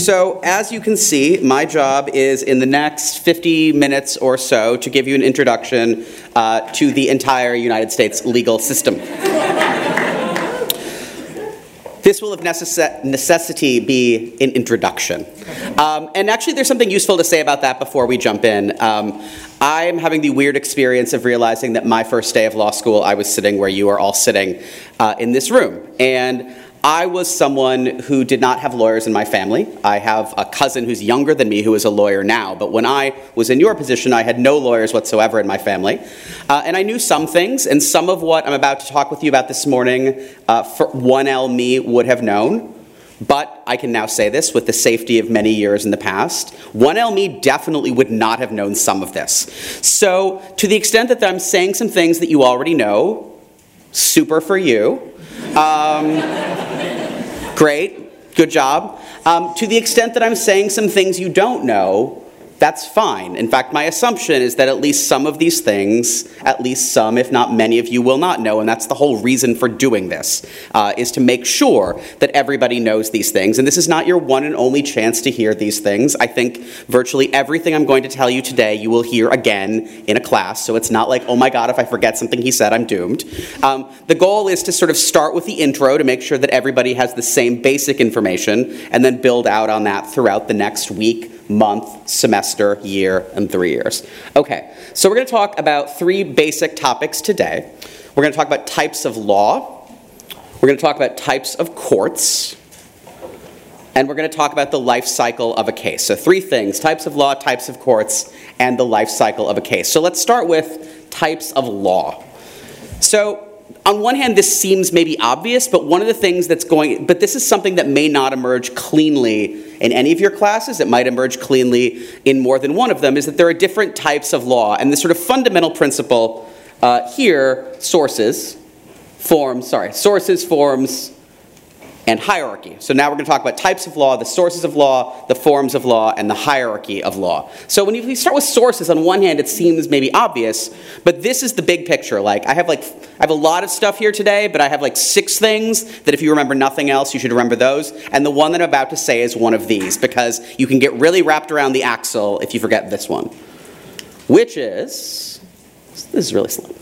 So, as you can see, my job is in the next 50 minutes or so to give you an introduction uh, to the entire United States legal system. this will of necess- necessity be an introduction. Um, and actually, there's something useful to say about that before we jump in. Um, I'm having the weird experience of realizing that my first day of law school, I was sitting where you are all sitting uh, in this room. And I was someone who did not have lawyers in my family. I have a cousin who's younger than me who is a lawyer now, but when I was in your position, I had no lawyers whatsoever in my family. Uh, and I knew some things, and some of what I'm about to talk with you about this morning, uh, for 1L me would have known. But I can now say this with the safety of many years in the past. 1L me definitely would not have known some of this. So, to the extent that I'm saying some things that you already know, super for you. Um, great, good job. Um, to the extent that I'm saying some things you don't know, that's fine. In fact, my assumption is that at least some of these things, at least some, if not many of you, will not know, and that's the whole reason for doing this, uh, is to make sure that everybody knows these things. And this is not your one and only chance to hear these things. I think virtually everything I'm going to tell you today, you will hear again in a class, so it's not like, oh my god, if I forget something he said, I'm doomed. Um, the goal is to sort of start with the intro to make sure that everybody has the same basic information, and then build out on that throughout the next week month, semester, year, and three years. Okay, so we're going to talk about three basic topics today. We're going to talk about types of law, we're going to talk about types of courts, and we're going to talk about the life cycle of a case. So, three things types of law, types of courts, and the life cycle of a case. So, let's start with types of law. So, on one hand, this seems maybe obvious, but one of the things that's going, but this is something that may not emerge cleanly in any of your classes. It might emerge cleanly in more than one of them, is that there are different types of law. And the sort of fundamental principle uh, here sources, forms, sorry, sources, forms, and hierarchy. So now we're going to talk about types of law, the sources of law, the forms of law, and the hierarchy of law. So when you start with sources, on one hand, it seems maybe obvious, but this is the big picture. Like I have like I have a lot of stuff here today, but I have like six things that if you remember nothing else, you should remember those. And the one that I'm about to say is one of these because you can get really wrapped around the axle if you forget this one, which is this is really slow.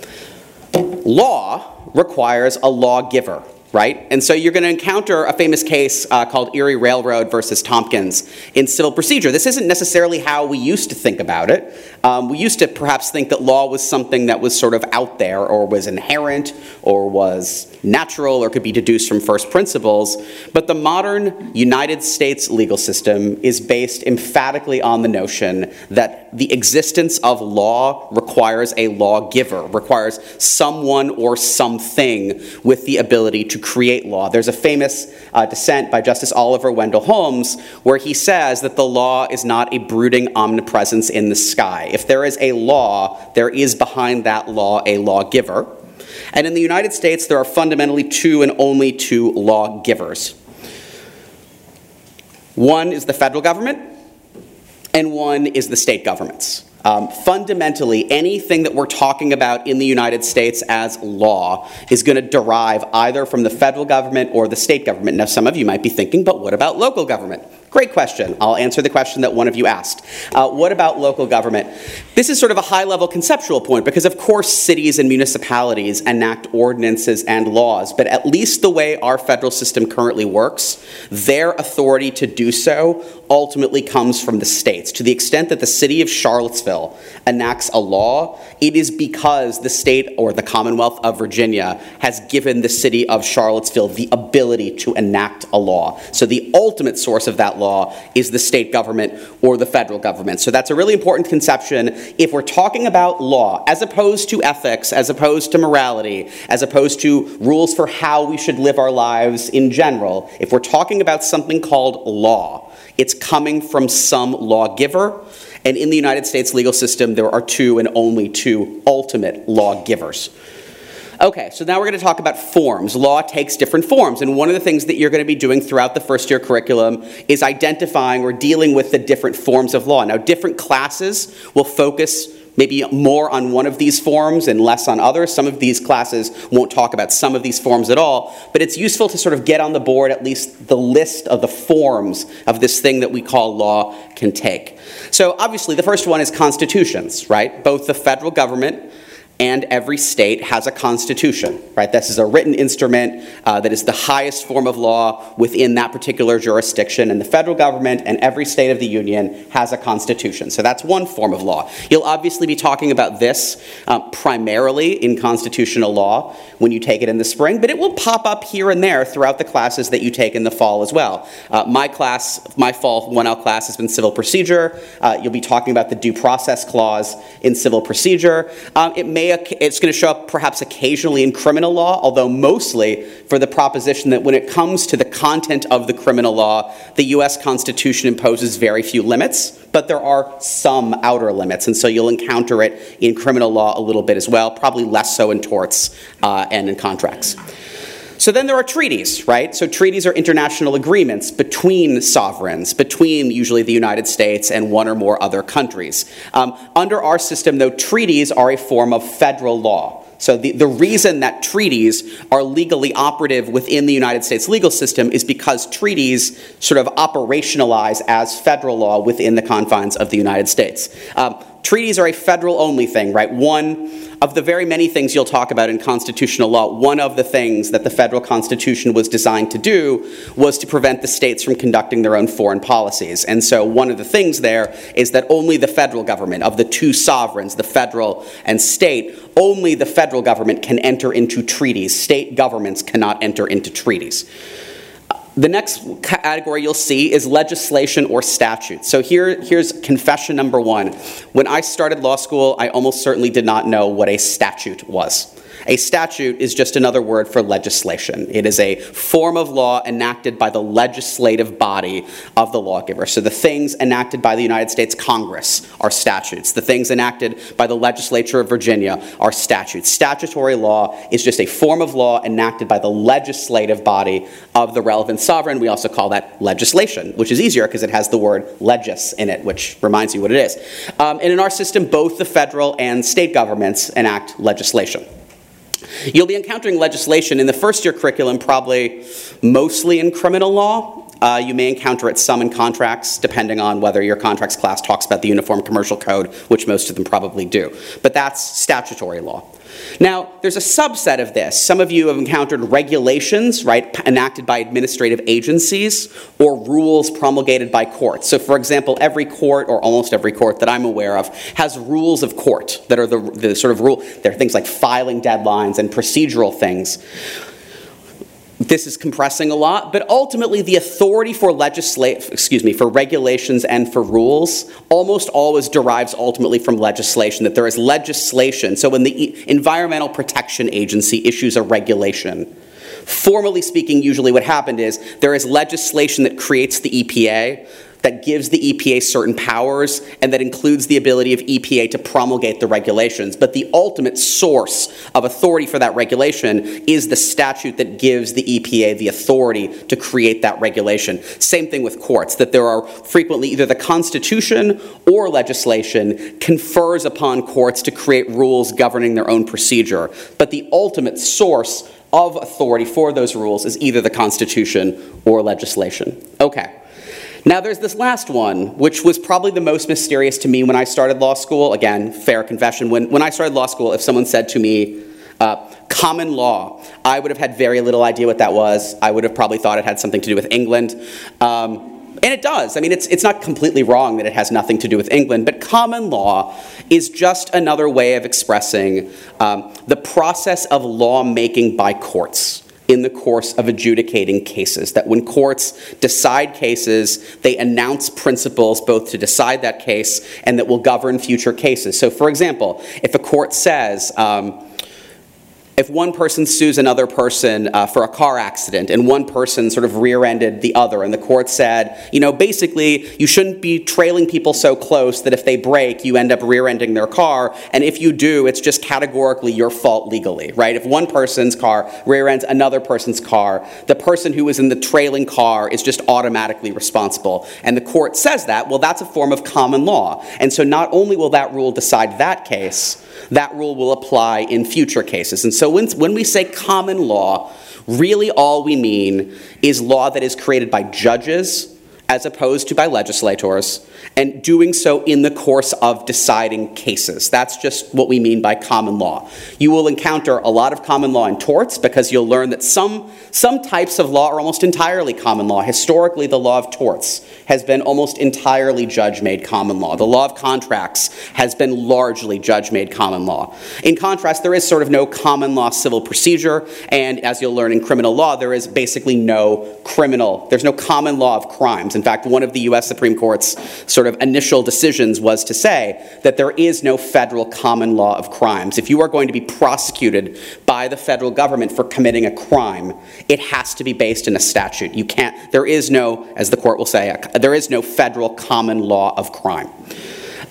Law requires a lawgiver right? And so you're going to encounter a famous case uh, called Erie Railroad versus Tompkins in civil procedure. This isn't necessarily how we used to think about it. Um, we used to perhaps think that law was something that was sort of out there or was inherent or was natural or could be deduced from first principles. But the modern United States legal system is based emphatically on the notion that the existence of law requires a lawgiver, requires someone or something with the ability to create law. There's a famous uh, dissent by Justice Oliver Wendell Holmes where he says that the law is not a brooding omnipresence in the sky. If there is a law, there is behind that law a lawgiver. And in the United States, there are fundamentally two and only two lawgivers. One is the federal government, and one is the state governments. Um, fundamentally, anything that we're talking about in the United States as law is going to derive either from the federal government or the state government. Now, some of you might be thinking, but what about local government? Great question. I'll answer the question that one of you asked. Uh, what about local government? This is sort of a high level conceptual point because, of course, cities and municipalities enact ordinances and laws, but at least the way our federal system currently works, their authority to do so ultimately comes from the states. To the extent that the city of Charlottesville enacts a law, it is because the state or the Commonwealth of Virginia has given the city of Charlottesville the ability to enact a law. So the ultimate source of that law is the state government or the federal government. So that's a really important conception. If we're talking about law, as opposed to ethics, as opposed to morality, as opposed to rules for how we should live our lives in general, if we're talking about something called law, it's coming from some lawgiver. And in the United States legal system, there are two and only two ultimate lawgivers. Okay, so now we're going to talk about forms. Law takes different forms, and one of the things that you're going to be doing throughout the first year curriculum is identifying or dealing with the different forms of law. Now, different classes will focus maybe more on one of these forms and less on others. Some of these classes won't talk about some of these forms at all, but it's useful to sort of get on the board at least the list of the forms of this thing that we call law can take. So obviously, the first one is constitutions, right? Both the federal government and every state has a constitution, right? This is a written instrument uh, that is the highest form of law within that particular jurisdiction, and the federal government and every state of the union has a constitution. So that's one form of law. You'll obviously be talking about this uh, primarily in constitutional law when you take it in the spring, but it will pop up here and there throughout the classes that you take in the fall as well. Uh, my class, my fall 1L class has been civil procedure. Uh, you'll be talking about the due process clause in civil procedure. Um, it it's going to show up perhaps occasionally in criminal law, although mostly for the proposition that when it comes to the content of the criminal law, the US Constitution imposes very few limits, but there are some outer limits. And so you'll encounter it in criminal law a little bit as well, probably less so in torts uh, and in contracts. So then there are treaties, right? So treaties are international agreements between sovereigns, between usually the United States and one or more other countries. Um, under our system, though, treaties are a form of federal law. So the, the reason that treaties are legally operative within the United States legal system is because treaties sort of operationalize as federal law within the confines of the United States. Um, treaties are a federal only thing, right? One of the very many things you'll talk about in constitutional law, one of the things that the federal constitution was designed to do was to prevent the states from conducting their own foreign policies. And so one of the things there is that only the federal government, of the two sovereigns, the federal and state, only the federal government can enter into treaties. State governments cannot enter into treaties. The next category you'll see is legislation or statute. So here, here's confession number one. When I started law school, I almost certainly did not know what a statute was. A statute is just another word for legislation. It is a form of law enacted by the legislative body of the lawgiver. So the things enacted by the United States Congress are statutes. The things enacted by the legislature of Virginia are statutes. Statutory law is just a form of law enacted by the legislative body of the relevant sovereign. We also call that legislation, which is easier because it has the word legis in it, which reminds you what it is. Um, and in our system, both the federal and state governments enact legislation. You'll be encountering legislation in the first year curriculum, probably mostly in criminal law. Uh, you may encounter it some in contracts, depending on whether your contracts class talks about the Uniform Commercial Code, which most of them probably do. But that's statutory law. Now, there's a subset of this. Some of you have encountered regulations, right, enacted by administrative agencies or rules promulgated by courts. So, for example, every court, or almost every court that I'm aware of, has rules of court that are the, the sort of rule. There are things like filing deadlines and procedural things this is compressing a lot, but ultimately the authority for legislate, excuse me, for regulations and for rules almost always derives ultimately from legislation, that there is legislation. So when the Environmental Protection Agency issues a regulation, formally speaking, usually what happened is there is legislation that creates the EPA, that gives the EPA certain powers and that includes the ability of EPA to promulgate the regulations. But the ultimate source of authority for that regulation is the statute that gives the EPA the authority to create that regulation. Same thing with courts, that there are frequently either the Constitution or legislation confers upon courts to create rules governing their own procedure. But the ultimate source of authority for those rules is either the Constitution or legislation. Okay. Now, there's this last one, which was probably the most mysterious to me when I started law school. Again, fair confession. When, when I started law school, if someone said to me, uh, common law, I would have had very little idea what that was. I would have probably thought it had something to do with England. Um, and it does. I mean, it's, it's not completely wrong that it has nothing to do with England, but common law is just another way of expressing um, the process of lawmaking by courts in the course of adjudicating cases. That when courts decide cases, they announce principles both to decide that case and that will govern future cases. So, for example, if a court says, um, if one person sues another person uh, for a car accident and one person sort of rear ended the other, and the court said, you know, basically, you shouldn't be trailing people so close that if they brake, you end up rear ending their car, and if you do, it's just categorically your fault legally, right? If one person's car rear ends another person's car, the person who was in the trailing car is just automatically responsible. And the court says that, well, that's a form of common law. And so not only will that rule decide that case, that rule will apply in future cases. And so when, when we say common law, really all we mean is law that is created by judges as opposed to by legislators, and doing so in the course of deciding cases. That's just what we mean by common law. You will encounter a lot of common law in torts because you'll learn that some, some types of law are almost entirely common law. Historically, the law of torts has been almost entirely judge made common law. The law of contracts has been largely judge made common law. In contrast, there is sort of no common law civil procedure, and as you'll learn in criminal law, there is basically no criminal, there's no common law of crimes. In fact, one of the US Supreme Court's sort of initial decisions was to say that there is no federal common law of crimes. If you are going to be prosecuted by the federal government for committing a crime, it has to be based in a statute. You can't, there is no, as the court will say, there is no federal common law of crime.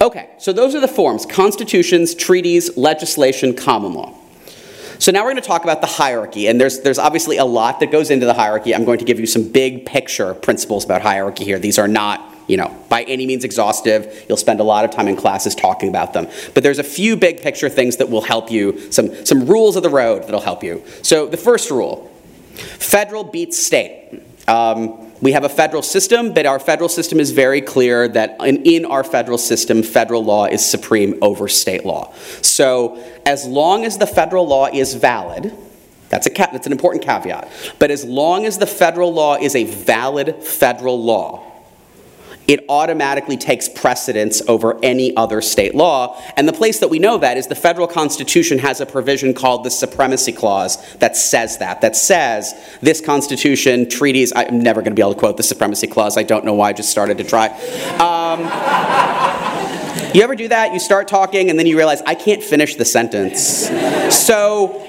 Okay, so those are the forms constitutions, treaties, legislation, common law. So now we're going to talk about the hierarchy, and there's, there's obviously a lot that goes into the hierarchy. I'm going to give you some big picture principles about hierarchy here. These are not, you know, by any means exhaustive. You'll spend a lot of time in classes talking about them. But there's a few big picture things that will help you, some, some rules of the road that'll help you. So the first rule, federal beats state. Um, we have a federal system, but our federal system is very clear that in, our federal system, federal law is supreme over state law. So, as long as the federal law is valid, that's, a, that's an important caveat, but as long as the federal law is a valid federal law, it automatically takes precedence over any other state law. And the place that we know that is the federal constitution has a provision called the Supremacy Clause that says that, that says this constitution, treaties, I'm never going to be able to quote the Supremacy Clause. I don't know why I just started to try. Um, you ever do that? You start talking and then you realize, I can't finish the sentence. So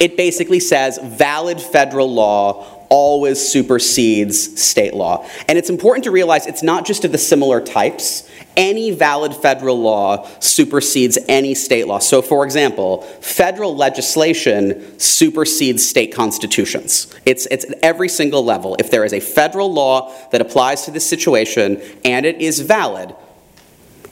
it basically says valid federal law always supersedes state law. And it's important to realize it's not just of the similar types. Any valid federal law supersedes any state law. So, for example, federal legislation supersedes state constitutions. It's, it's at every single level. If there is a federal law that applies to this situation and it is valid,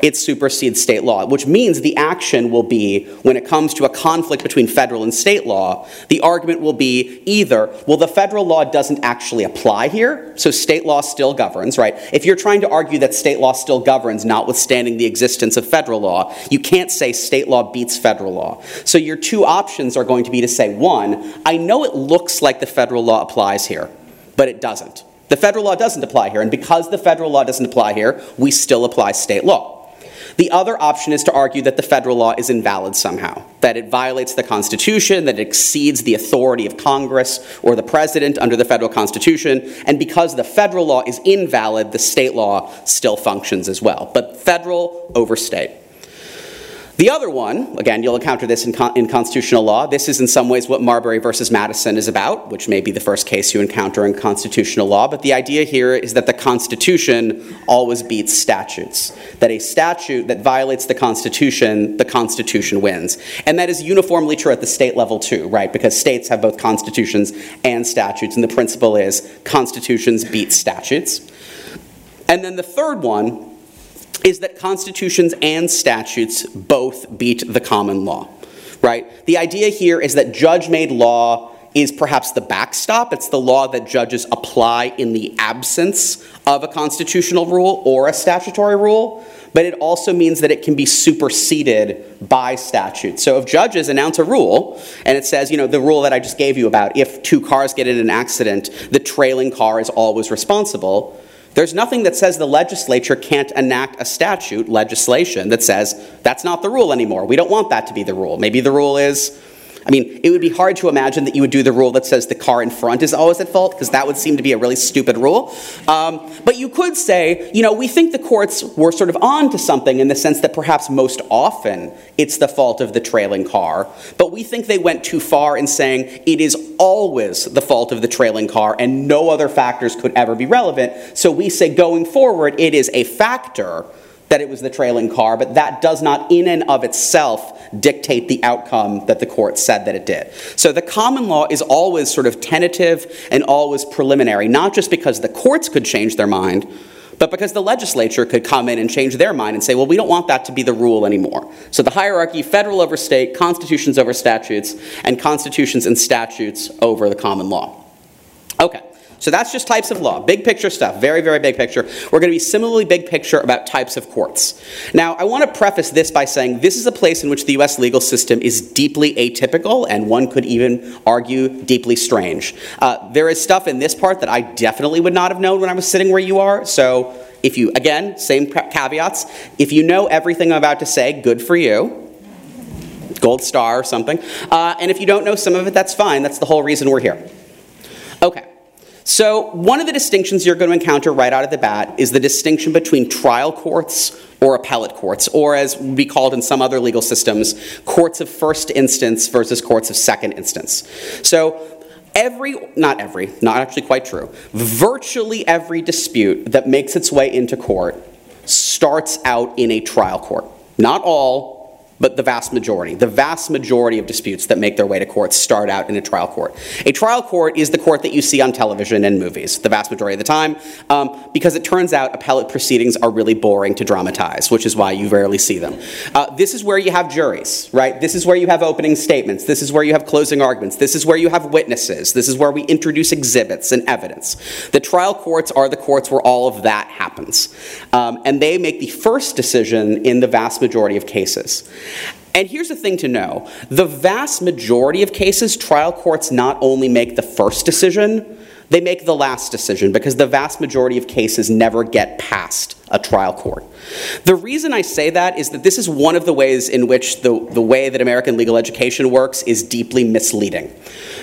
it supersedes state law, which means the action will be, when it comes to a conflict between federal and state law, the argument will be either, well, the federal law doesn't actually apply here, so state law still governs, right? If you're trying to argue that state law still governs, notwithstanding the existence of federal law, you can't say state law beats federal law. So your two options are going to be to say, one, I know it looks like the federal law applies here, but it doesn't. The federal law doesn't apply here, and because the federal law doesn't apply here, we still apply state law. The other option is to argue that the federal law is invalid somehow, that it violates the Constitution, that it exceeds the authority of Congress or the President under the federal Constitution, and because the federal law is invalid, the state law still functions as well. But federal over state. The other one, again, you'll encounter this in, con- in, constitutional law. This is in some ways what Marbury versus Madison is about, which may be the first case you encounter in constitutional law. But the idea here is that the Constitution always beats statutes. That a statute that violates the Constitution, the Constitution wins. And that is uniformly true at the state level too, right? Because states have both constitutions and statutes. And the principle is constitutions beat statutes. And then the third one is that constitutions and statutes both beat the common law, right? The idea here is that judge made law is perhaps the backstop. It's the law that judges apply in the absence of a constitutional rule or a statutory rule, but it also means that it can be superseded by statute. So if judges announce a rule and it says, you know, the rule that I just gave you about if two cars get in an accident, the trailing car is always responsible, there's nothing that says the legislature can't enact a statute, legislation, that says that's not the rule anymore. We don't want that to be the rule. Maybe the rule is I mean, it would be hard to imagine that you would do the rule that says the car in front is always at fault, because that would seem to be a really stupid rule. Um, but you could say, you know, we think the courts were sort of on to something in the sense that perhaps most often it's the fault of the trailing car, but we think they went too far in saying it is always the fault of the trailing car and no other factors could ever be relevant. So we say going forward, it is a factor that it was the trailing car, but that does not in and of itself dictate the outcome that the court said that it did. So the common law is always sort of tentative and always preliminary, not just because the courts could change their mind, but because the legislature could come in and change their mind and say, well, we don't want that to be the rule anymore. So the hierarchy federal over state, constitutions over statutes, and constitutions and statutes over the common law. So that's just types of law. Big picture stuff, very, very big picture. We're going to be similarly big picture about types of courts. Now, I want to preface this by saying this is a place in which the US legal system is deeply atypical, and one could even argue deeply strange. Uh, there is stuff in this part that I definitely would not have known when I was sitting where you are, so if you, again, same caveats, if you know everything I'm about to say, good for you gold star or something. Uh, and if you don't know some of it, that's fine. That's the whole reason we're here. Okay. So, one of the distinctions you're going to encounter right out of the bat is the distinction between trial courts or appellate courts, or as would be called in some other legal systems, courts of first instance versus courts of second instance. So, every, not every, not actually quite true, virtually every dispute that makes its way into court starts out in a trial court. Not all, but the vast majority, the vast majority of disputes that make their way to court start out in a trial court. A trial court is the court that you see on television and movies, the vast majority of the time, um, because it turns out appellate proceedings are really boring to dramatize, which is why you rarely see them. Uh, this is where you have juries, right? This is where you have opening statements. This is where you have closing arguments. This is where you have witnesses. This is where we introduce exhibits and evidence. The trial courts are the courts where all of that happens. Um, and they make the first decision in the vast majority of cases. And here's the thing to know the vast majority of cases, trial courts not only make the first decision, they make the last decision because the vast majority of cases never get past a trial court. The reason I say that is that this is one of the ways in which the, the way that American legal education works is deeply misleading.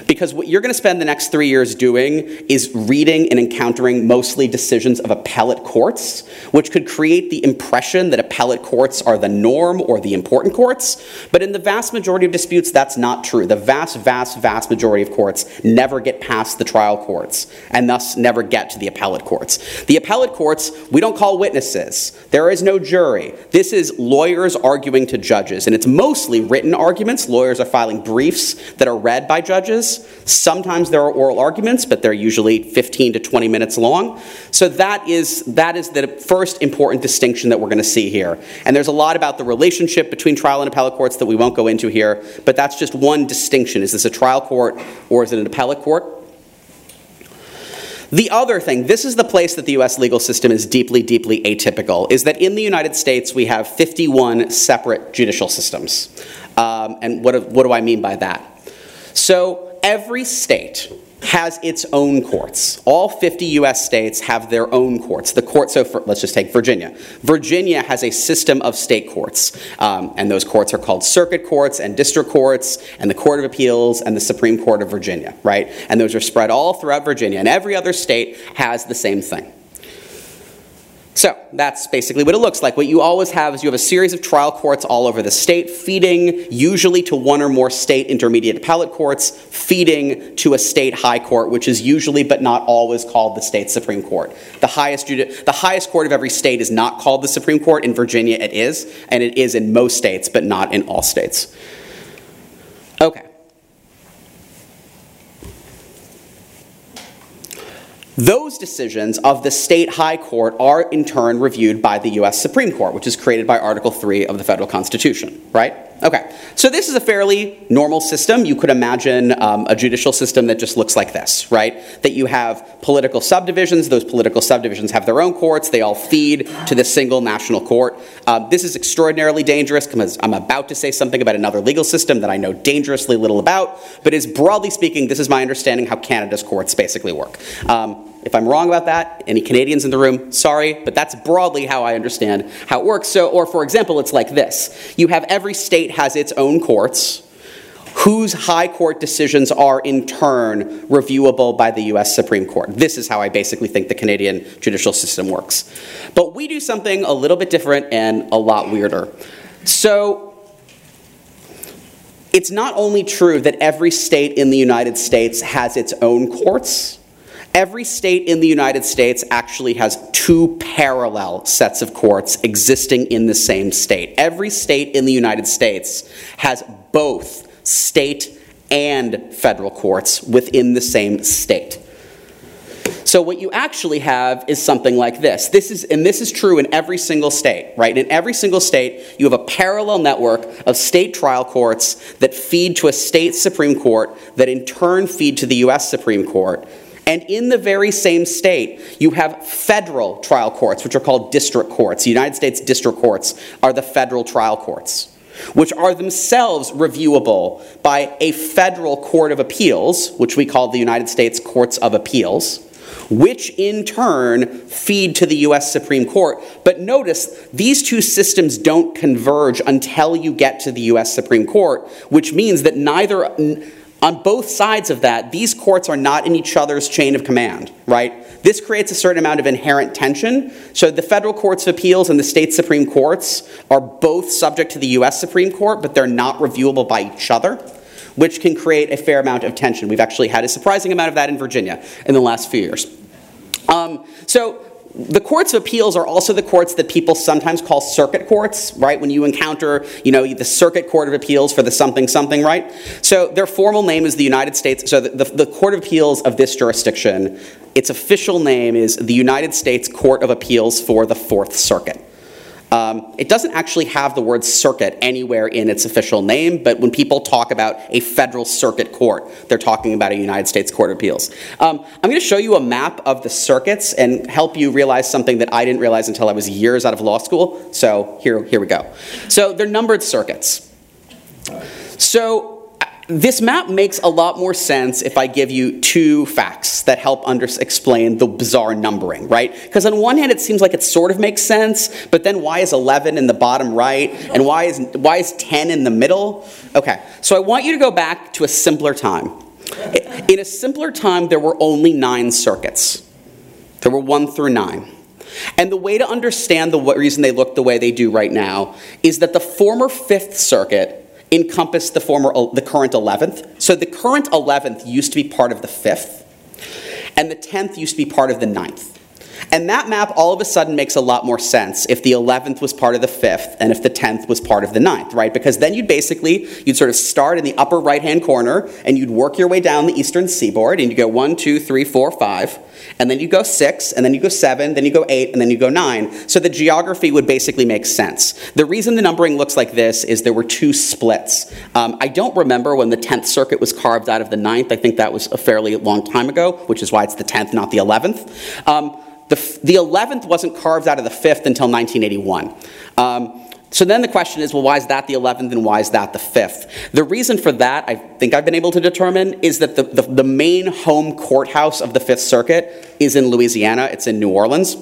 Because what you're going to spend the next three years doing is reading and encountering mostly decisions of appellate courts, which could create the impression that appellate courts are the norm or the important courts. But in the vast majority of disputes, that's not true. The vast, vast, vast majority of courts never get past the trial courts and thus never get to the appellate courts. The appellate courts, we don't call witnesses. There is no jury. This is lawyers arguing to judges, and it's mostly written arguments. Lawyers are filing briefs that are read by judges. Sometimes there are oral arguments, but they're usually 15 to 20 minutes long. So that is, that is the first important distinction that we're going to see here. And there's a lot about the relationship between trial and appellate courts that we won't go into here, but that's just one distinction. Is this a trial court or is it an appellate court? The other thing, this is the place that the US legal system is deeply, deeply atypical, is that in the United States we have 51 separate judicial systems. Um, and what, what do I mean by that? So every state has its own courts. All 50 US states have their own courts. The court, so for, let's just take Virginia. Virginia has a system of state courts, um, and those courts are called circuit courts and district courts and the Court of Appeals and the Supreme Court of Virginia, right? And those are spread all throughout Virginia, and every other state has the same thing. So that's basically what it looks like. What you always have is you have a series of trial courts all over the state, feeding usually to one or more state intermediate appellate courts, feeding to a state high court, which is usually but not always called the state Supreme Court. The highest, the highest court of every state is not called the Supreme Court. In Virginia, it is, and it is in most states, but not in all states. Okay. Those decisions of the state high court are in turn reviewed by the US Supreme Court, which is created by Article 3 of the federal constitution, right? Okay, so this is a fairly normal system. You could imagine um, a judicial system that just looks like this, right? That you have political subdivisions, those political subdivisions have their own courts, they all feed to the single national court. Uh, this is extraordinarily dangerous because I'm about to say something about another legal system that I know dangerously little about, but is broadly speaking, this is my understanding how Canada's courts basically work. Um, if I'm wrong about that, any Canadians in the room, sorry, but that's broadly how I understand how it works. So, or for example, it's like this you have every state has its own courts. whose high court decisions are in turn reviewable by the US Supreme Court. This is how I basically think the Canadian judicial system works. But we do something a little bit different and a lot weirder. So, it's not only true that every state in the United States has its own courts, every state in the United States actually has two parallel sets of courts existing in the same state. Every state in the United States has both state and federal courts within the same state. So what you actually have is something like this. This is and this is true in every single state, right? In every single state, you have a parallel network of state trial courts that feed to a state supreme court that in turn feed to the US Supreme Court. And in the very same state, you have federal trial courts, which are called district courts. The United States district courts are the federal trial courts which are themselves reviewable by a federal court of appeals, which we call the United States Courts of Appeals, which in turn feed to the US Supreme Court. But notice, these two systems don't converge until you get to the US Supreme Court, which means that neither, on both sides of that, these courts are not in each other's chain of command, right? This creates a certain amount of inherent tension. So the federal courts of appeals and the state supreme courts are both subject to the US Supreme Court, but they're not reviewable by each other, which can create a fair amount of tension. We've actually had a surprising amount of that in Virginia in the last few years. Um, so the courts of appeals are also the courts that people sometimes call circuit courts, right? When you encounter, you know, the circuit court of appeals for the something something, right? So their formal name is the United States. So the, the, the court of appeals of this jurisdiction, its official name is the United States Court of Appeals for the Fourth Circuit. Um, it doesn't actually have the word circuit anywhere in its official name, but when people talk about a federal circuit court, they're talking about a United States Court of Appeals. Um, I'm going to show you a map of the circuits and help you realize something that I didn't realize until I was years out of law school. So here, here we go. So they're numbered circuits. So this map makes a lot more sense if I give you two facts that help under- explain the bizarre numbering, right? Because on one hand, it seems like it sort of makes sense, but then why is 11 in the bottom right, and why is, why is 10 in the middle? Okay, so I want you to go back to a simpler time. In a simpler time, there were only nine circuits. There were one through nine. And the way to understand the reason they look the way they do right now is that the former Fifth Circuit encompass the former the current 11th. So the current 11th used to be part of the 5th, and the 10th used to be part of the 9th. And that map all of a sudden makes a lot more sense if the 11th was part of the 5th and if the 10th was part of the 9th, right? Because then you'd basically, you'd sort of start in the upper right-hand corner and you'd work your way down the eastern seaboard and you go 1, 2, 3, 4, 5, and then you go 6, and then you go 7, then you go 8, and then you go 9. So the geography would basically make sense. The reason the numbering looks like this is there were two splits. Um, I don't remember when the 10th circuit was carved out of the 9th. I think that was a fairly long time ago, which is why it's the 10th, not the 11th. Um, the, the 11th wasn't carved out of the 5th until 1981. Um, so then the question is well, why is that the 11th and why is that the 5th? The reason for that, I think I've been able to determine, is that the, the, the, main home courthouse of the Fifth Circuit is in Louisiana, it's in New Orleans.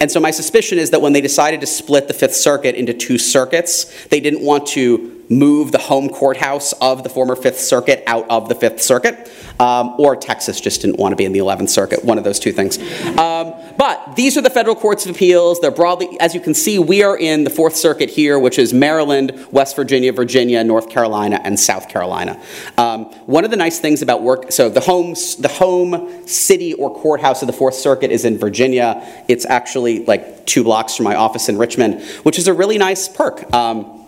And so my suspicion is that when they decided to split the Fifth Circuit into two circuits, they didn't want to move the home courthouse of the former Fifth Circuit out of the Fifth Circuit, um, or Texas just didn't want to be in the 11th Circuit, one of those two things. Um, but these are the federal courts of appeals. They're broadly, as you can see, we are in the Fourth Circuit here, which is Maryland, West Virginia, Virginia, North Carolina, and South Carolina. Um, one of the nice things about work, so the home, the home city or courthouse of the Fourth Circuit is in Virginia. It's actually like two blocks from my office in Richmond, which is a really nice perk. Um,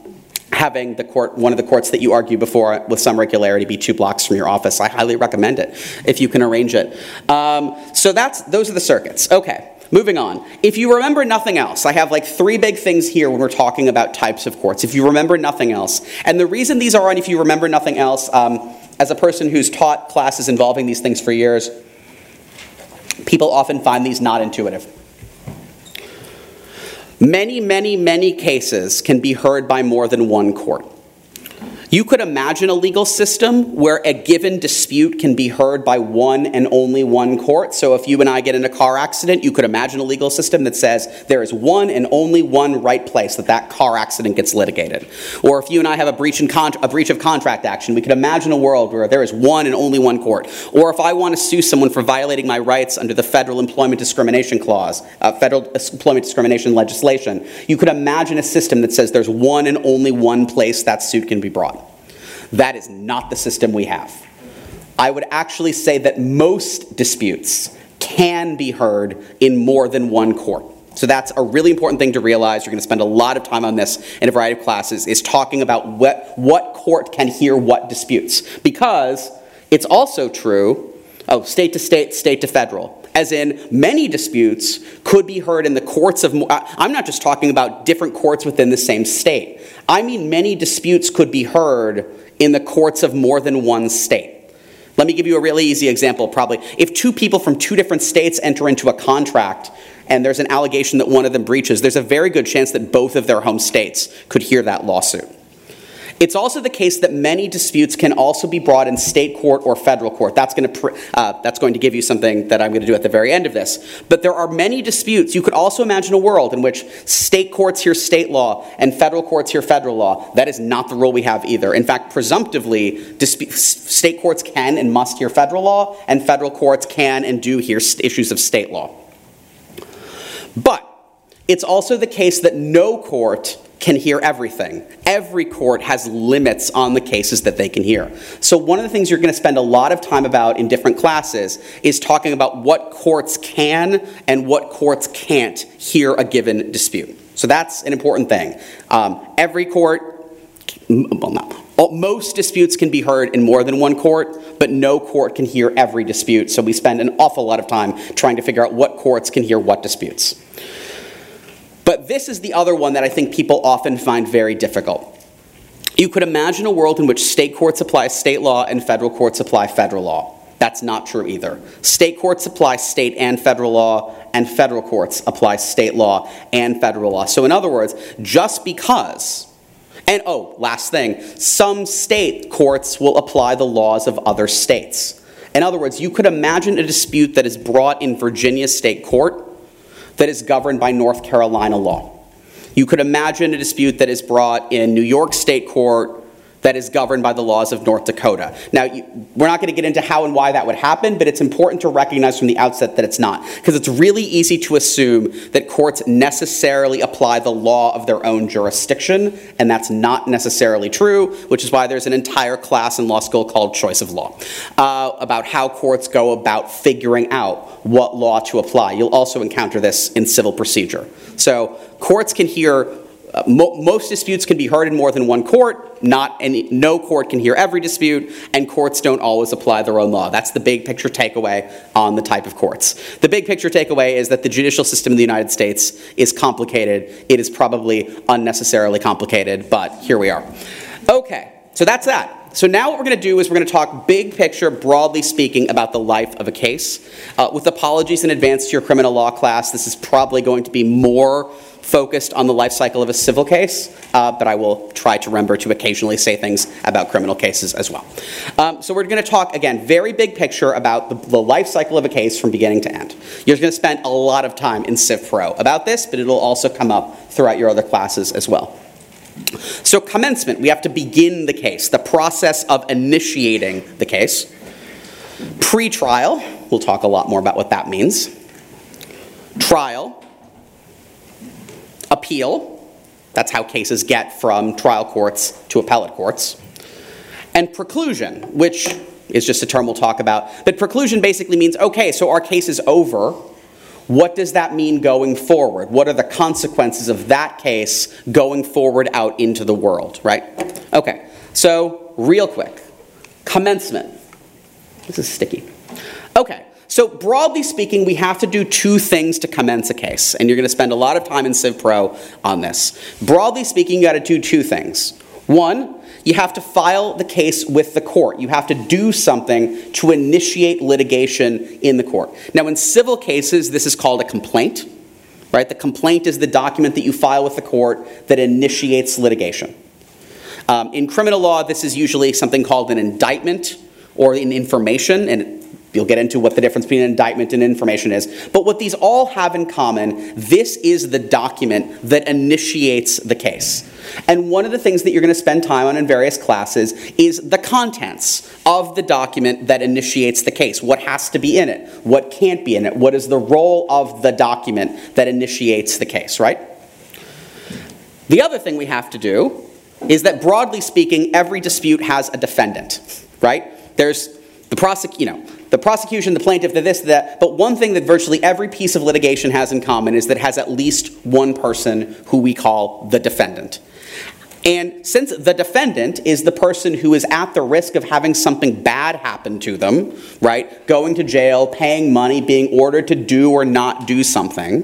having the court, one of the courts that you argue before with some regularity be two blocks from your office. I highly recommend it if you can arrange it. Um, so that's, those are the circuits. Okay. Moving on. If you remember nothing else, I have like three big things here when we're talking about types of courts. If you remember nothing else, and the reason these are on if you remember nothing else, um, as a person who's taught classes involving these things for years, people often find these not intuitive. Many, many, many cases can be heard by more than one court. You could imagine a legal system where a given dispute can be heard by one and only one court. So if you and I get in a car accident, you could imagine a legal system that says there is one and only one right place that that car accident gets litigated. Or if you and I have a breach, con- a breach of contract action, we could imagine a world where there is one and only one court. Or if I want to sue someone for violating my rights under the Federal Employment Discrimination Clause, uh, Federal Employment Discrimination legislation, you could imagine a system that says there's one and only one place that suit can be brought. That is not the system we have. I would actually say that most disputes can be heard in more than one court. So that's a really important thing to realize. You're going to spend a lot of time on this in a variety of classes, is talking about what, what court can hear what disputes. Because it's also true, oh, state to state, state to federal. As in, many disputes could be heard in the courts of, I'm not just talking about different courts within the same state. I mean, many disputes could be heard in the courts of more than one state. Let me give you a really easy example, probably. If two people from two different states enter into a contract and there's an allegation that one of them breaches, there's a very good chance that both of their home states could hear that lawsuit. It's also the case that many disputes can also be brought in state court or federal court. That's going to, pr- uh, that's going to give you something that I'm going to do at the very end of this. But there are many disputes. You could also imagine a world in which state courts hear state law and federal courts hear federal law. That is not the rule we have either. In fact, presumptively, disp- state courts can and must hear federal law, and federal courts can and do hear st- issues of state law. But it's also the case that no court can hear everything. Every court has limits on the cases that they can hear. So, one of the things you're going to spend a lot of time about in different classes is talking about what courts can and what courts can't hear a given dispute. So, that's an important thing. Um, every court, well, not. Most disputes can be heard in more than one court, but no court can hear every dispute. So we spend an awful lot of time trying to figure out what courts can hear what disputes. But this is the other one that I think people often find very difficult. You could imagine a world in which state courts apply state law and federal courts apply federal law. That's not true either. State courts apply state and federal law, and federal courts apply state law and federal law. So, in other words, just because, and oh, last thing, some state courts will apply the laws of other states. In other words, you could imagine a dispute that is brought in Virginia state court that is governed by North Carolina law. You could imagine a dispute that is brought in New York State Court that is governed by the laws of North Dakota. Now, you, we're not going to get into how and why that would happen, but it's important to recognize from the outset that it's not. Because it's really easy to assume that courts necessarily apply the law of their own jurisdiction, and that's not necessarily true, which is why there's an entire class in law school called Choice of Law uh, about how courts go about figuring out what law to apply. You'll also encounter this in civil procedure. So, courts can hear mo- most disputes can be heard in more than one court. Not any, no court can hear every dispute, and courts don't always apply their own law. That's the big picture takeaway on the type of courts. The big picture takeaway is that the judicial system in the United States is complicated. It is probably unnecessarily complicated, but here we are. Okay, so that's that. So now what we're going to do is we're going to talk big picture, broadly speaking, about the life of a case. Uh, with apologies in advance to your criminal law class, this is probably going to be more focused on the life cycle of a civil case, uh, but I will try to remember to occasionally say things about criminal cases as well. Um, so we're going to talk, again, very big picture about the, the, life cycle of a case from beginning to end. You're going to spend a lot of time in Civ Pro about this, but it'll also come up throughout your other classes as well. So, commencement, we have to begin the case, the process of initiating the case. Pre trial, we'll talk a lot more about what that means. Trial, appeal. That's how cases get from trial courts to appellate courts. And preclusion, which is just a term we'll talk about. But preclusion basically means okay, so our case is over. What does that mean going forward? What are the consequences of that case going forward out into the world, right? Okay, so real quick commencement. This is sticky. Okay, so, broadly speaking, we have to do two things to commence a case, and you're going to spend a lot of time in Civ Pro on this. Broadly speaking, you got to do two things. One, you have to file the case with the court. You have to do something to initiate litigation in the court. Now, in civil cases, this is called a complaint, right? The complaint is the document that you file with the court that initiates litigation. Um, in criminal law, this is usually something called an indictment or an information, and You'll get into what the difference between an indictment and information is. But what these all have in common, this is the document that initiates the case. And one of the things that you're going to spend time on in various classes is the contents of the document that initiates the case. What has to be in it? What can't be in it? What is the role of the document that initiates the case, right? The other thing we have to do is that broadly speaking, every dispute has a defendant, right? There's the prosec- you know, the prosecution, the plaintiff, the this, that. But one thing that virtually every piece of litigation has in common is that it has at least one person who we call the defendant. And since the defendant is the person who is at the risk of having something bad happen to them, right, going to jail, paying money, being ordered to do or not do something,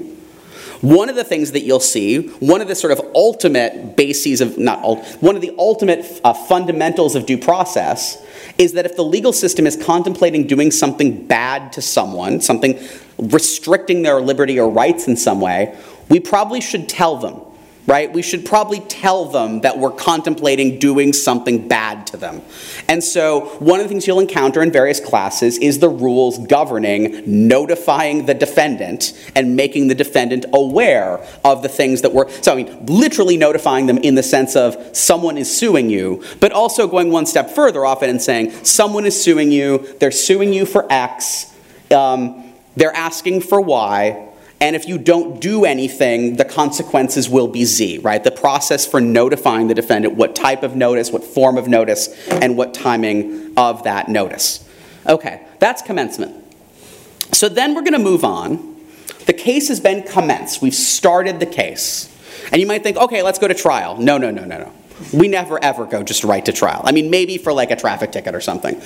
one of the things that you'll see, one of the sort of ultimate bases of, not, one of the ultimate uh, fundamentals of due process is that if the legal system is contemplating doing something bad to someone, something restricting their liberty or rights in some way, we probably should tell them right? We should probably tell them that we're contemplating doing something bad to them. And so, one of the things you'll encounter in various classes is the rules governing notifying the defendant and making the defendant aware of the things that were. So, I mean, literally notifying them in the sense of someone is suing you, but also going one step further often and saying someone is suing you, they're suing you for X, um, they're asking for Y and if you don't do anything, the consequences will be Z, right? The process for notifying the defendant what type of notice, what form of notice, and what timing of that notice. Okay, that's commencement. So then we're going to move on. The case has been commenced. We've started the case. And you might think, okay, let's go to trial. No, no, no, no, no. We never ever go just right to trial. I mean, maybe for like a traffic ticket or something.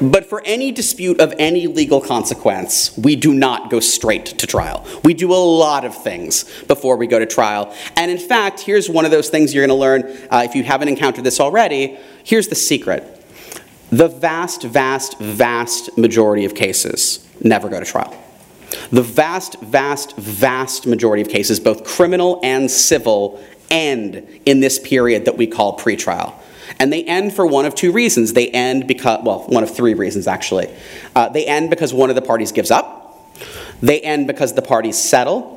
But for any dispute of any legal consequence, we do not go straight to trial. We do a lot of things before we go to trial. And in fact, here's one of those things you're going to learn uh, if you haven't encountered this already. Here's the secret the vast, vast, vast majority of cases never go to trial. The vast, vast, vast majority of cases, both criminal and civil, end in this period that we call pretrial. And they end for one of two reasons. They end because, well, one of three reasons actually. Uh, they end because one of the parties gives up, they end because the parties settle,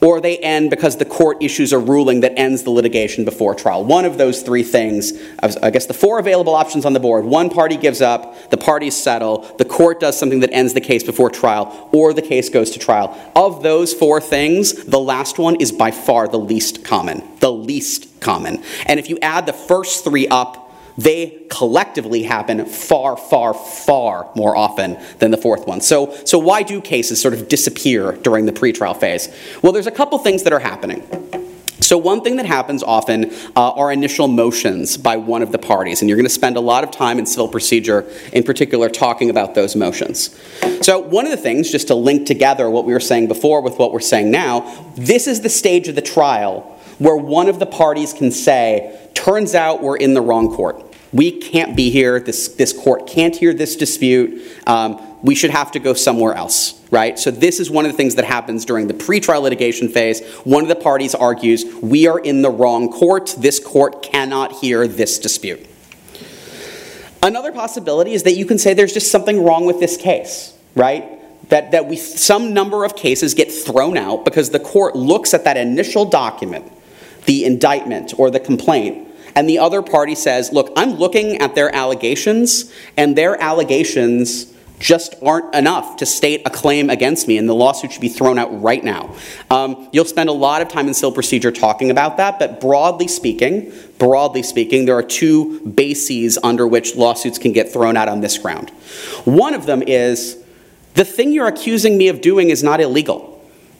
or they end because the court issues a ruling that ends the litigation before trial. One of those three things, I guess the four available options on the board one party gives up, the parties settle, the court does something that ends the case before trial, or the case goes to trial. Of those four things, the last one is by far the least common. The least common. And if you add the first three up, they collectively happen far, far, far more often than the fourth one. So, so why do cases sort of disappear during the pretrial phase? Well, there's a couple things that are happening. So, one thing that happens often uh, are initial motions by one of the parties, and you're going to spend a lot of time in civil procedure, in particular, talking about those motions. So, one of the things, just to link together what we were saying before with what we're saying now, this is the stage of the trial where one of the parties can say, turns out we're in the wrong court. We can't be here. This, this court can't hear this dispute. Um, we should have to go somewhere else, right? So, this is one of the things that happens during the pretrial litigation phase. One of the parties argues, we are in the wrong court. This court cannot hear this dispute. Another possibility is that you can say there's just something wrong with this case, right? That, that we, some number of cases get thrown out because the court looks at that initial document, the indictment or the complaint, and the other party says, Look, I'm looking at their allegations, and their allegations just aren't enough to state a claim against me, and the lawsuit should be thrown out right now. Um, you'll spend a lot of time in civil procedure talking about that, but broadly speaking, broadly speaking, there are two bases under which lawsuits can get thrown out on this ground. One of them is the thing you're accusing me of doing is not illegal.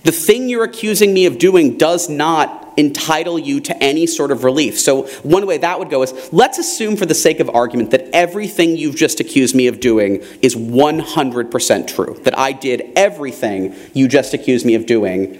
The thing you're accusing me of doing does not entitle you to any sort of relief. So, one way that would go is let's assume, for the sake of argument, that everything you've just accused me of doing is 100% true, that I did everything you just accused me of doing.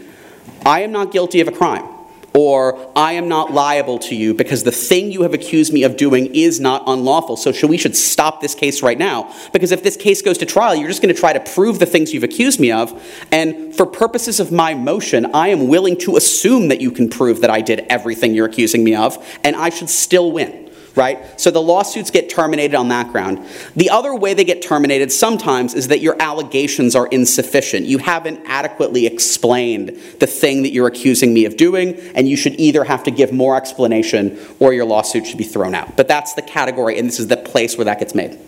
I am not guilty of a crime or I am not liable to you because the thing you have accused me of doing is not unlawful. So we should stop this case right now. Because if this case goes to trial, you're just going to try to prove the things you've accused me of. And for purposes of my motion, I am willing to assume that you can prove that I did everything you're accusing me of, and I should still win right? So the lawsuits get terminated on that ground. The other way they get terminated sometimes is that your allegations are insufficient. You haven't adequately explained the thing that you're accusing me of doing, and you should either have to give more explanation or your lawsuit should be thrown out. But that's the category, and this is the place where that gets made.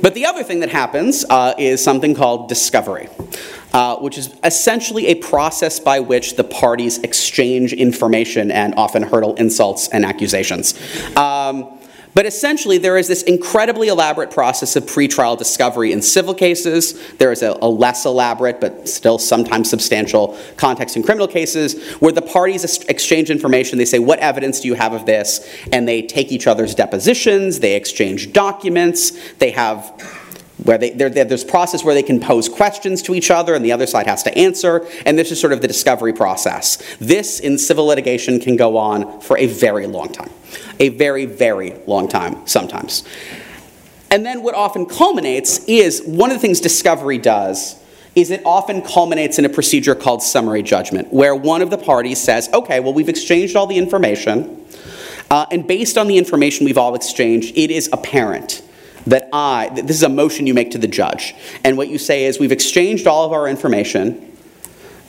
But the other thing that happens uh, is something called discovery, uh, which is essentially a process by which the parties exchange information and often hurdle insults and accusations. Um, but essentially, there is this incredibly elaborate process of pretrial discovery in civil cases. There is a, a, less elaborate, but still sometimes substantial context in criminal cases where the parties exchange information. They say, What evidence do you have of this? And they take each other's depositions, they exchange documents, they have where they, there's process where they can pose questions to each other and the other side has to answer and this is sort of the discovery process. This in civil litigation can go on for a very long time a very very long time sometimes. And then what often culminates is one of the things discovery does is it often culminates in a procedure called summary judgment where one of the parties says okay well we've exchanged all the information uh, and based on the information we've all exchanged it is apparent that I, this is a motion you make to the judge. And what you say is, we've exchanged all of our information,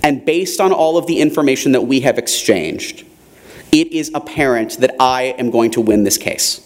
and based on all of the information that we have exchanged, it is apparent that I am going to win this case.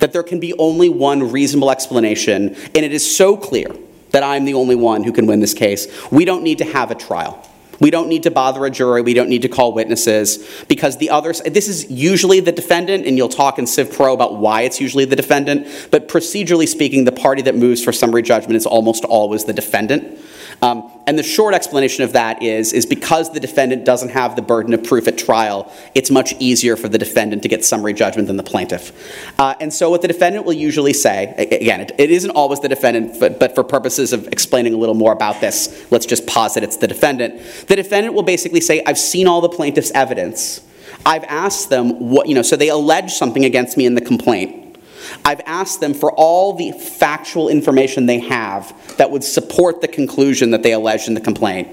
That there can be only one reasonable explanation, and it is so clear that I'm the only one who can win this case. We don't need to have a trial. We don't need to bother a jury. We don't need to call witnesses because the others, this is usually the defendant, and you'll talk in Civ Pro about why it's usually the defendant. But procedurally speaking, the party that moves for summary judgment is almost always the defendant. Um, and the short explanation of that is, is because the defendant doesn't have the burden of proof at trial, it's much easier for the defendant to get summary judgment than the plaintiff. Uh, and so what the defendant will usually say, again, it, it isn't always the defendant, but, but for purposes of explaining a little more about this, let's just posit it's the defendant. The defendant will basically say, I've seen all the plaintiff's evidence. I've asked them what, you know, so they allege something against me in the complaint. I've asked them for all the factual information they have that would support the conclusion that they allege in the complaint.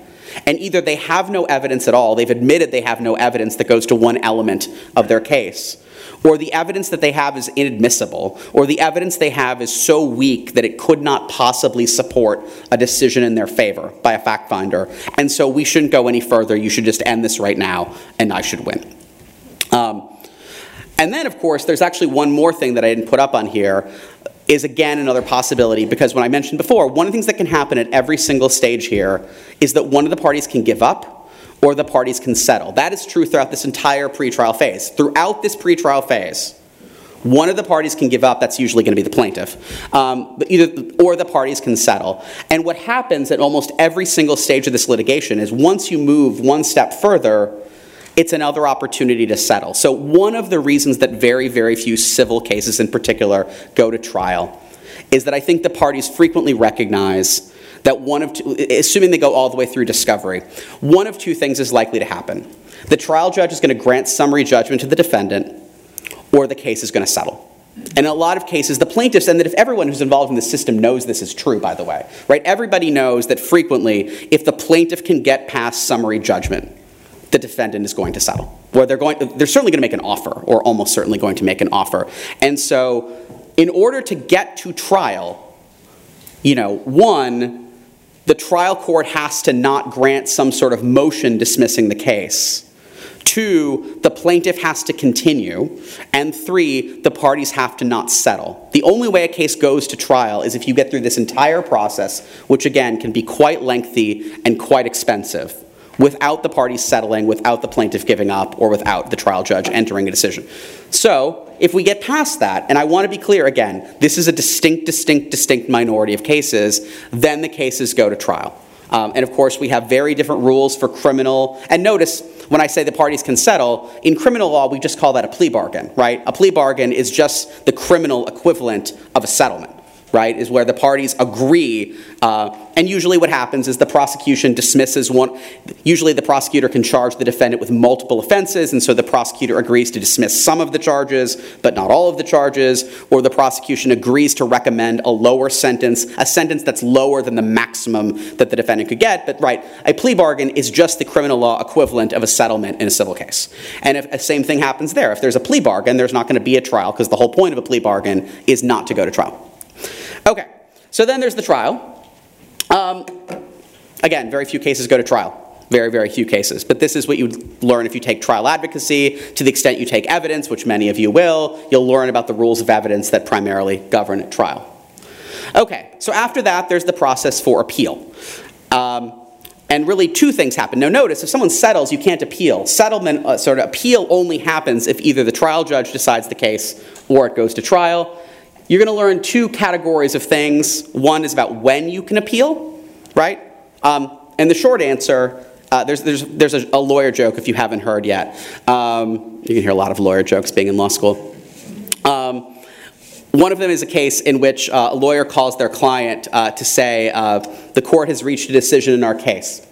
And either they have no evidence at all, they've admitted they have no evidence that goes to one element of their case, or the evidence that they have is inadmissible, or the evidence they have is so weak that it could not possibly support a decision in their favor by a fact finder. And so we shouldn't go any further. You should just end this right now, and I should win. Um, and then, of course, there's actually one more thing that I didn't put up on here, is again another possibility because when I mentioned before, one of the things that can happen at every single stage here is that one of the parties can give up or the parties can settle. That is true throughout this entire pretrial phase. Throughout this pretrial phase, one of the parties can give up, that's usually going to be the plaintiff, um, but either, or the parties can settle. And what happens at almost every single stage of this litigation is once you move one step further, it's another opportunity to settle. So, one of the reasons that very, very few civil cases in particular go to trial is that I think the parties frequently recognize that one of two, assuming they go all the way through discovery, one of two things is likely to happen. The trial judge is going to grant summary judgment to the defendant, or the case is going to settle. And in a lot of cases, the plaintiffs, and that if everyone who's involved in the system knows this is true, by the way, right? Everybody knows that frequently, if the plaintiff can get past summary judgment, the defendant is going to settle. Or they're, going, they're certainly going to make an offer, or almost certainly going to make an offer. And so, in order to get to trial, you know, one, the trial court has to not grant some sort of motion dismissing the case. Two, the plaintiff has to continue. And three, the parties have to not settle. The only way a case goes to trial is if you get through this entire process, which again can be quite lengthy and quite expensive without the parties settling, without the plaintiff giving up, or without the trial judge entering a decision. So, if we get past that, and I want to be clear again, this is a distinct, distinct, distinct minority of cases, then the cases go to trial. Um, and of course, we have very different rules for criminal. And notice, when I say the parties can settle, in criminal law, we just call that a plea bargain, right? A plea bargain is just the criminal equivalent of a settlement. Right, is where the parties agree. Uh, and usually what happens is the prosecution dismisses one. Usually the prosecutor can charge the defendant with multiple offenses, and so the prosecutor agrees to dismiss some of the charges, but not all of the charges, or the prosecution agrees to recommend a lower sentence, a sentence that's lower than the maximum that the defendant could get. But, right, a plea bargain is just the criminal law equivalent of a settlement in a civil case. And if the same thing happens there, if there's a plea bargain, there's not going to be a trial because the whole point of a plea bargain is not to go to trial. Okay, so then there's the trial. Um, again, very few cases go to trial. Very, very few cases. But this is what you learn if you take trial advocacy. To the extent you take evidence, which many of you will, you'll learn about the rules of evidence that primarily govern at trial. Okay, so after that, there's the process for appeal. Um, and really, two things happen. Now, notice if someone settles, you can't appeal. Settlement, uh, sort of appeal, only happens if either the trial judge decides the case or it goes to trial. You're going to learn two categories of things. One is about when you can appeal, right? Um, and the short answer uh, there's, there's, there's a, a, lawyer joke if you haven't heard yet. Um, you can hear a lot of lawyer jokes being in law school. Um, one of them is a case in which uh, a lawyer calls their client uh, to say, uh, The court has reached a decision in our case.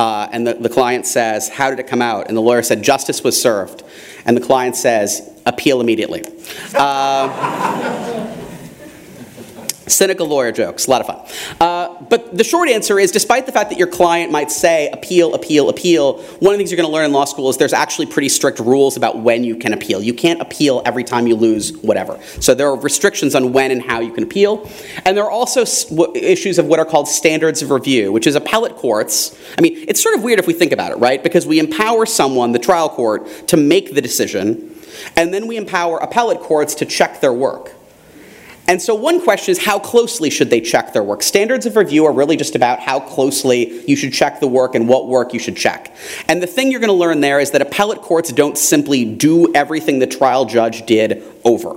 Uh, and the, the client says, How did it come out? And the lawyer said, Justice was served. And the client says, Appeal immediately. Uh, cynical lawyer jokes, a lot of fun. Uh, but the short answer is despite the fact that your client might say appeal, appeal, appeal, one of the things you're going to learn in law school is there's actually pretty strict rules about when you can appeal. You can't appeal every time you lose whatever. So there are restrictions on when and how you can appeal. And there are also issues of what are called standards of review, which is appellate courts. I mean, it's sort of weird if we think about it, right? Because we empower someone, the trial court, to make the decision, and then we empower appellate courts to check their work. And so, one question is how closely should they check their work? Standards of review are really just about how closely you should check the work and what work you should check. And the thing you're going to learn there is that appellate courts don't simply do everything the trial judge did over.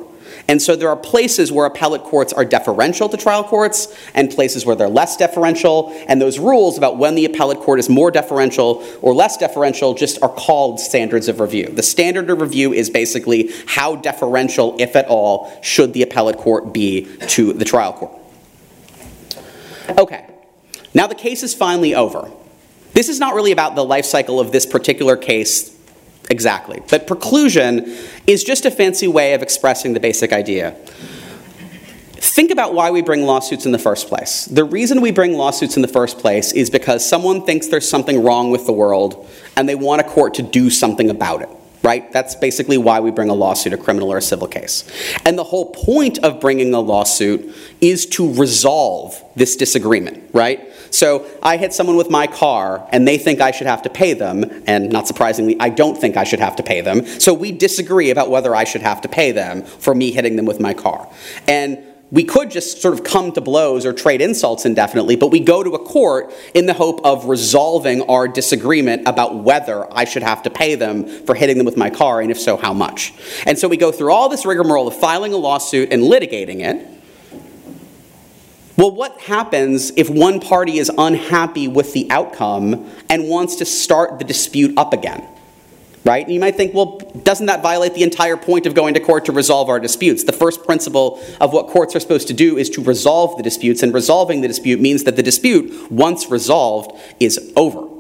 And so there are places where appellate courts are deferential to trial courts and places where they're less deferential. And those rules about when the appellate court is more deferential or less deferential just are called standards of review. The standard of review is basically how deferential, if at all, should the appellate court be to the trial court. Okay, now the case is finally over. This is not really about the life cycle of this particular case exactly. But preclusion is just a fancy way of expressing the basic idea. Think about why we bring lawsuits in the first place. The reason we bring lawsuits in the first place is because someone thinks there's something wrong with the world and they want a court to do something about it right? That's basically why we bring a lawsuit, a criminal or a civil case. And the whole point of bringing a lawsuit is to resolve this disagreement, right? So I hit someone with my car and they think I should have to pay them, and not surprisingly, I don't think I should have to pay them. So we disagree about whether I should have to pay them for me hitting them with my car. And we could just sort of come to blows or trade insults indefinitely, but we go to a court in the hope of resolving our disagreement about whether I should have to pay them for hitting them with my car, and if so, how much. And so we go through all this rigmarole of filing a lawsuit and litigating it. Well, what happens if one party is unhappy with the outcome and wants to start the dispute up again? right? And you might think, well, doesn't that violate the entire point of going to court to resolve our disputes? The first principle of what courts are supposed to do is to resolve the disputes, and resolving the dispute means that the dispute, once resolved, is over.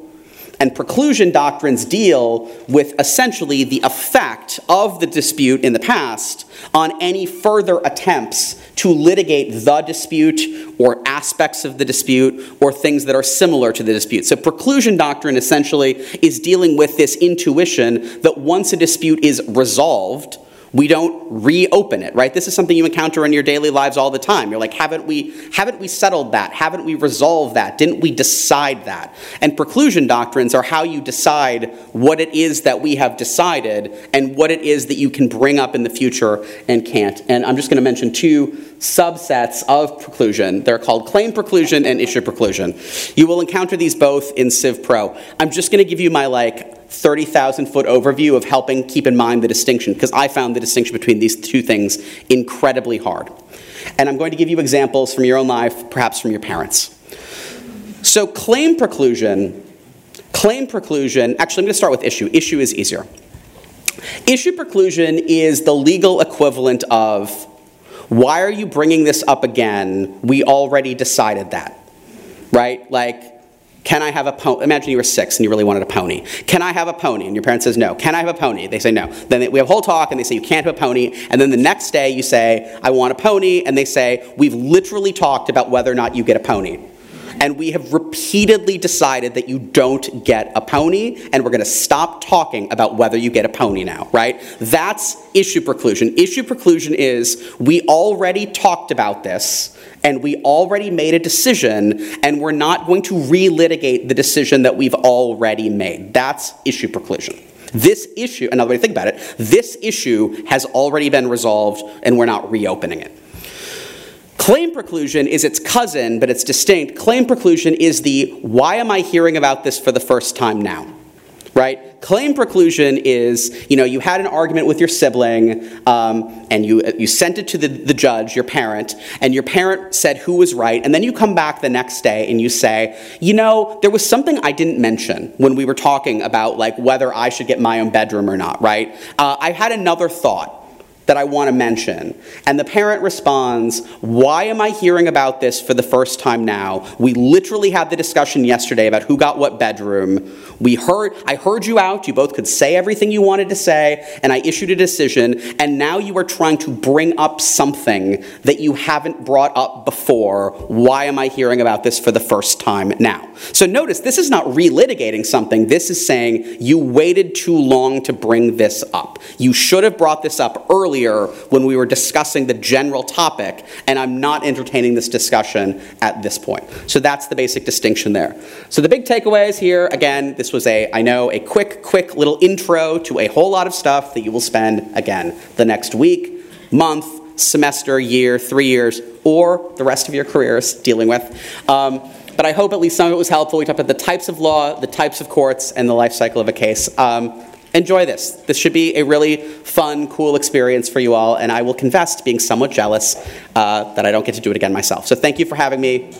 And preclusion doctrines deal with essentially the effect of the dispute in the past on any further attempts to litigate the dispute or aspects of the dispute or things that are similar to the dispute. So, preclusion doctrine essentially is dealing with this intuition that once a dispute is resolved, we don't reopen it right? This is something you encounter in your daily lives all the time. You're like haven't we haven't we settled that? Haven't we resolved that? Didn't we decide that? And preclusion doctrines are how you decide what it is that we have decided and what it is that you can bring up in the future and can't. And i'm just going to mention two subsets of preclusion. They're called claim preclusion and issue preclusion. You will encounter these both in civ pro. I'm just going to give you my like 30,000 foot overview of helping keep in mind the distinction, because I found the distinction between these two things incredibly hard. And I'm going to give you examples from your own life, perhaps from your parents. So, claim preclusion, claim preclusion, actually, I'm going to start with issue. Issue is easier. Issue preclusion is the legal equivalent of why are you bringing this up again? We already decided that, right? Like, can I have a pony? Imagine you were six and you really wanted a pony. Can I have a pony? And your parent says no. Can I have a pony? They say no. Then we have a whole talk and they say you can't have a pony. And then the next day you say, I want a pony. And they say, we've literally talked about whether or not you get a pony. And we have repeatedly decided that you don't get a pony, and we're going to stop talking about whether you get a pony now, right? That's issue preclusion. Issue preclusion is we already talked about this, and we already made a decision, and we're not going to relitigate the decision that we've already made. That's issue preclusion. This issue, another way to think about it, this issue has already been resolved, and we're not reopening it. Claim preclusion is its cousin, but it's distinct. Claim preclusion is the why am I hearing about this for the first time now? Right? Claim preclusion is, you know, you had an argument with your sibling um, and you, you sent it to the, the judge, your parent, and your parent said who was right, and then you come back the next day and you say, you know, there was something I didn't mention when we were talking about like whether I should get my own bedroom or not, right? Uh, I had another thought that I want to mention. And the parent responds, Why am I hearing about this for the first time now? We literally had the discussion yesterday about who got what bedroom. We heard, I heard you out. You both could say everything you wanted to say, and I issued a decision. And now you are trying to bring up something that you haven't brought up before. Why am I hearing about this for the first time now? So notice, this is not relitigating something. This is saying you waited too long to bring this up. You should have brought this up earlier earlier when we were discussing the general topic, and I'm not entertaining this discussion at this point. So that's the basic distinction there. So the big takeaways here, again, this was a, I know, a quick, quick little intro to a whole lot of stuff that you will spend, again, the next week, month, semester, year, three years, or the rest of your careers dealing with. Um, but I hope at least some of it was helpful. We talked about the types of law, the types of courts, and the life cycle of a case. Um, enjoy this. This should be a really fun, cool experience for you all, and I will confess to being somewhat jealous uh, that I don't get to do it again myself. So thank you for having me.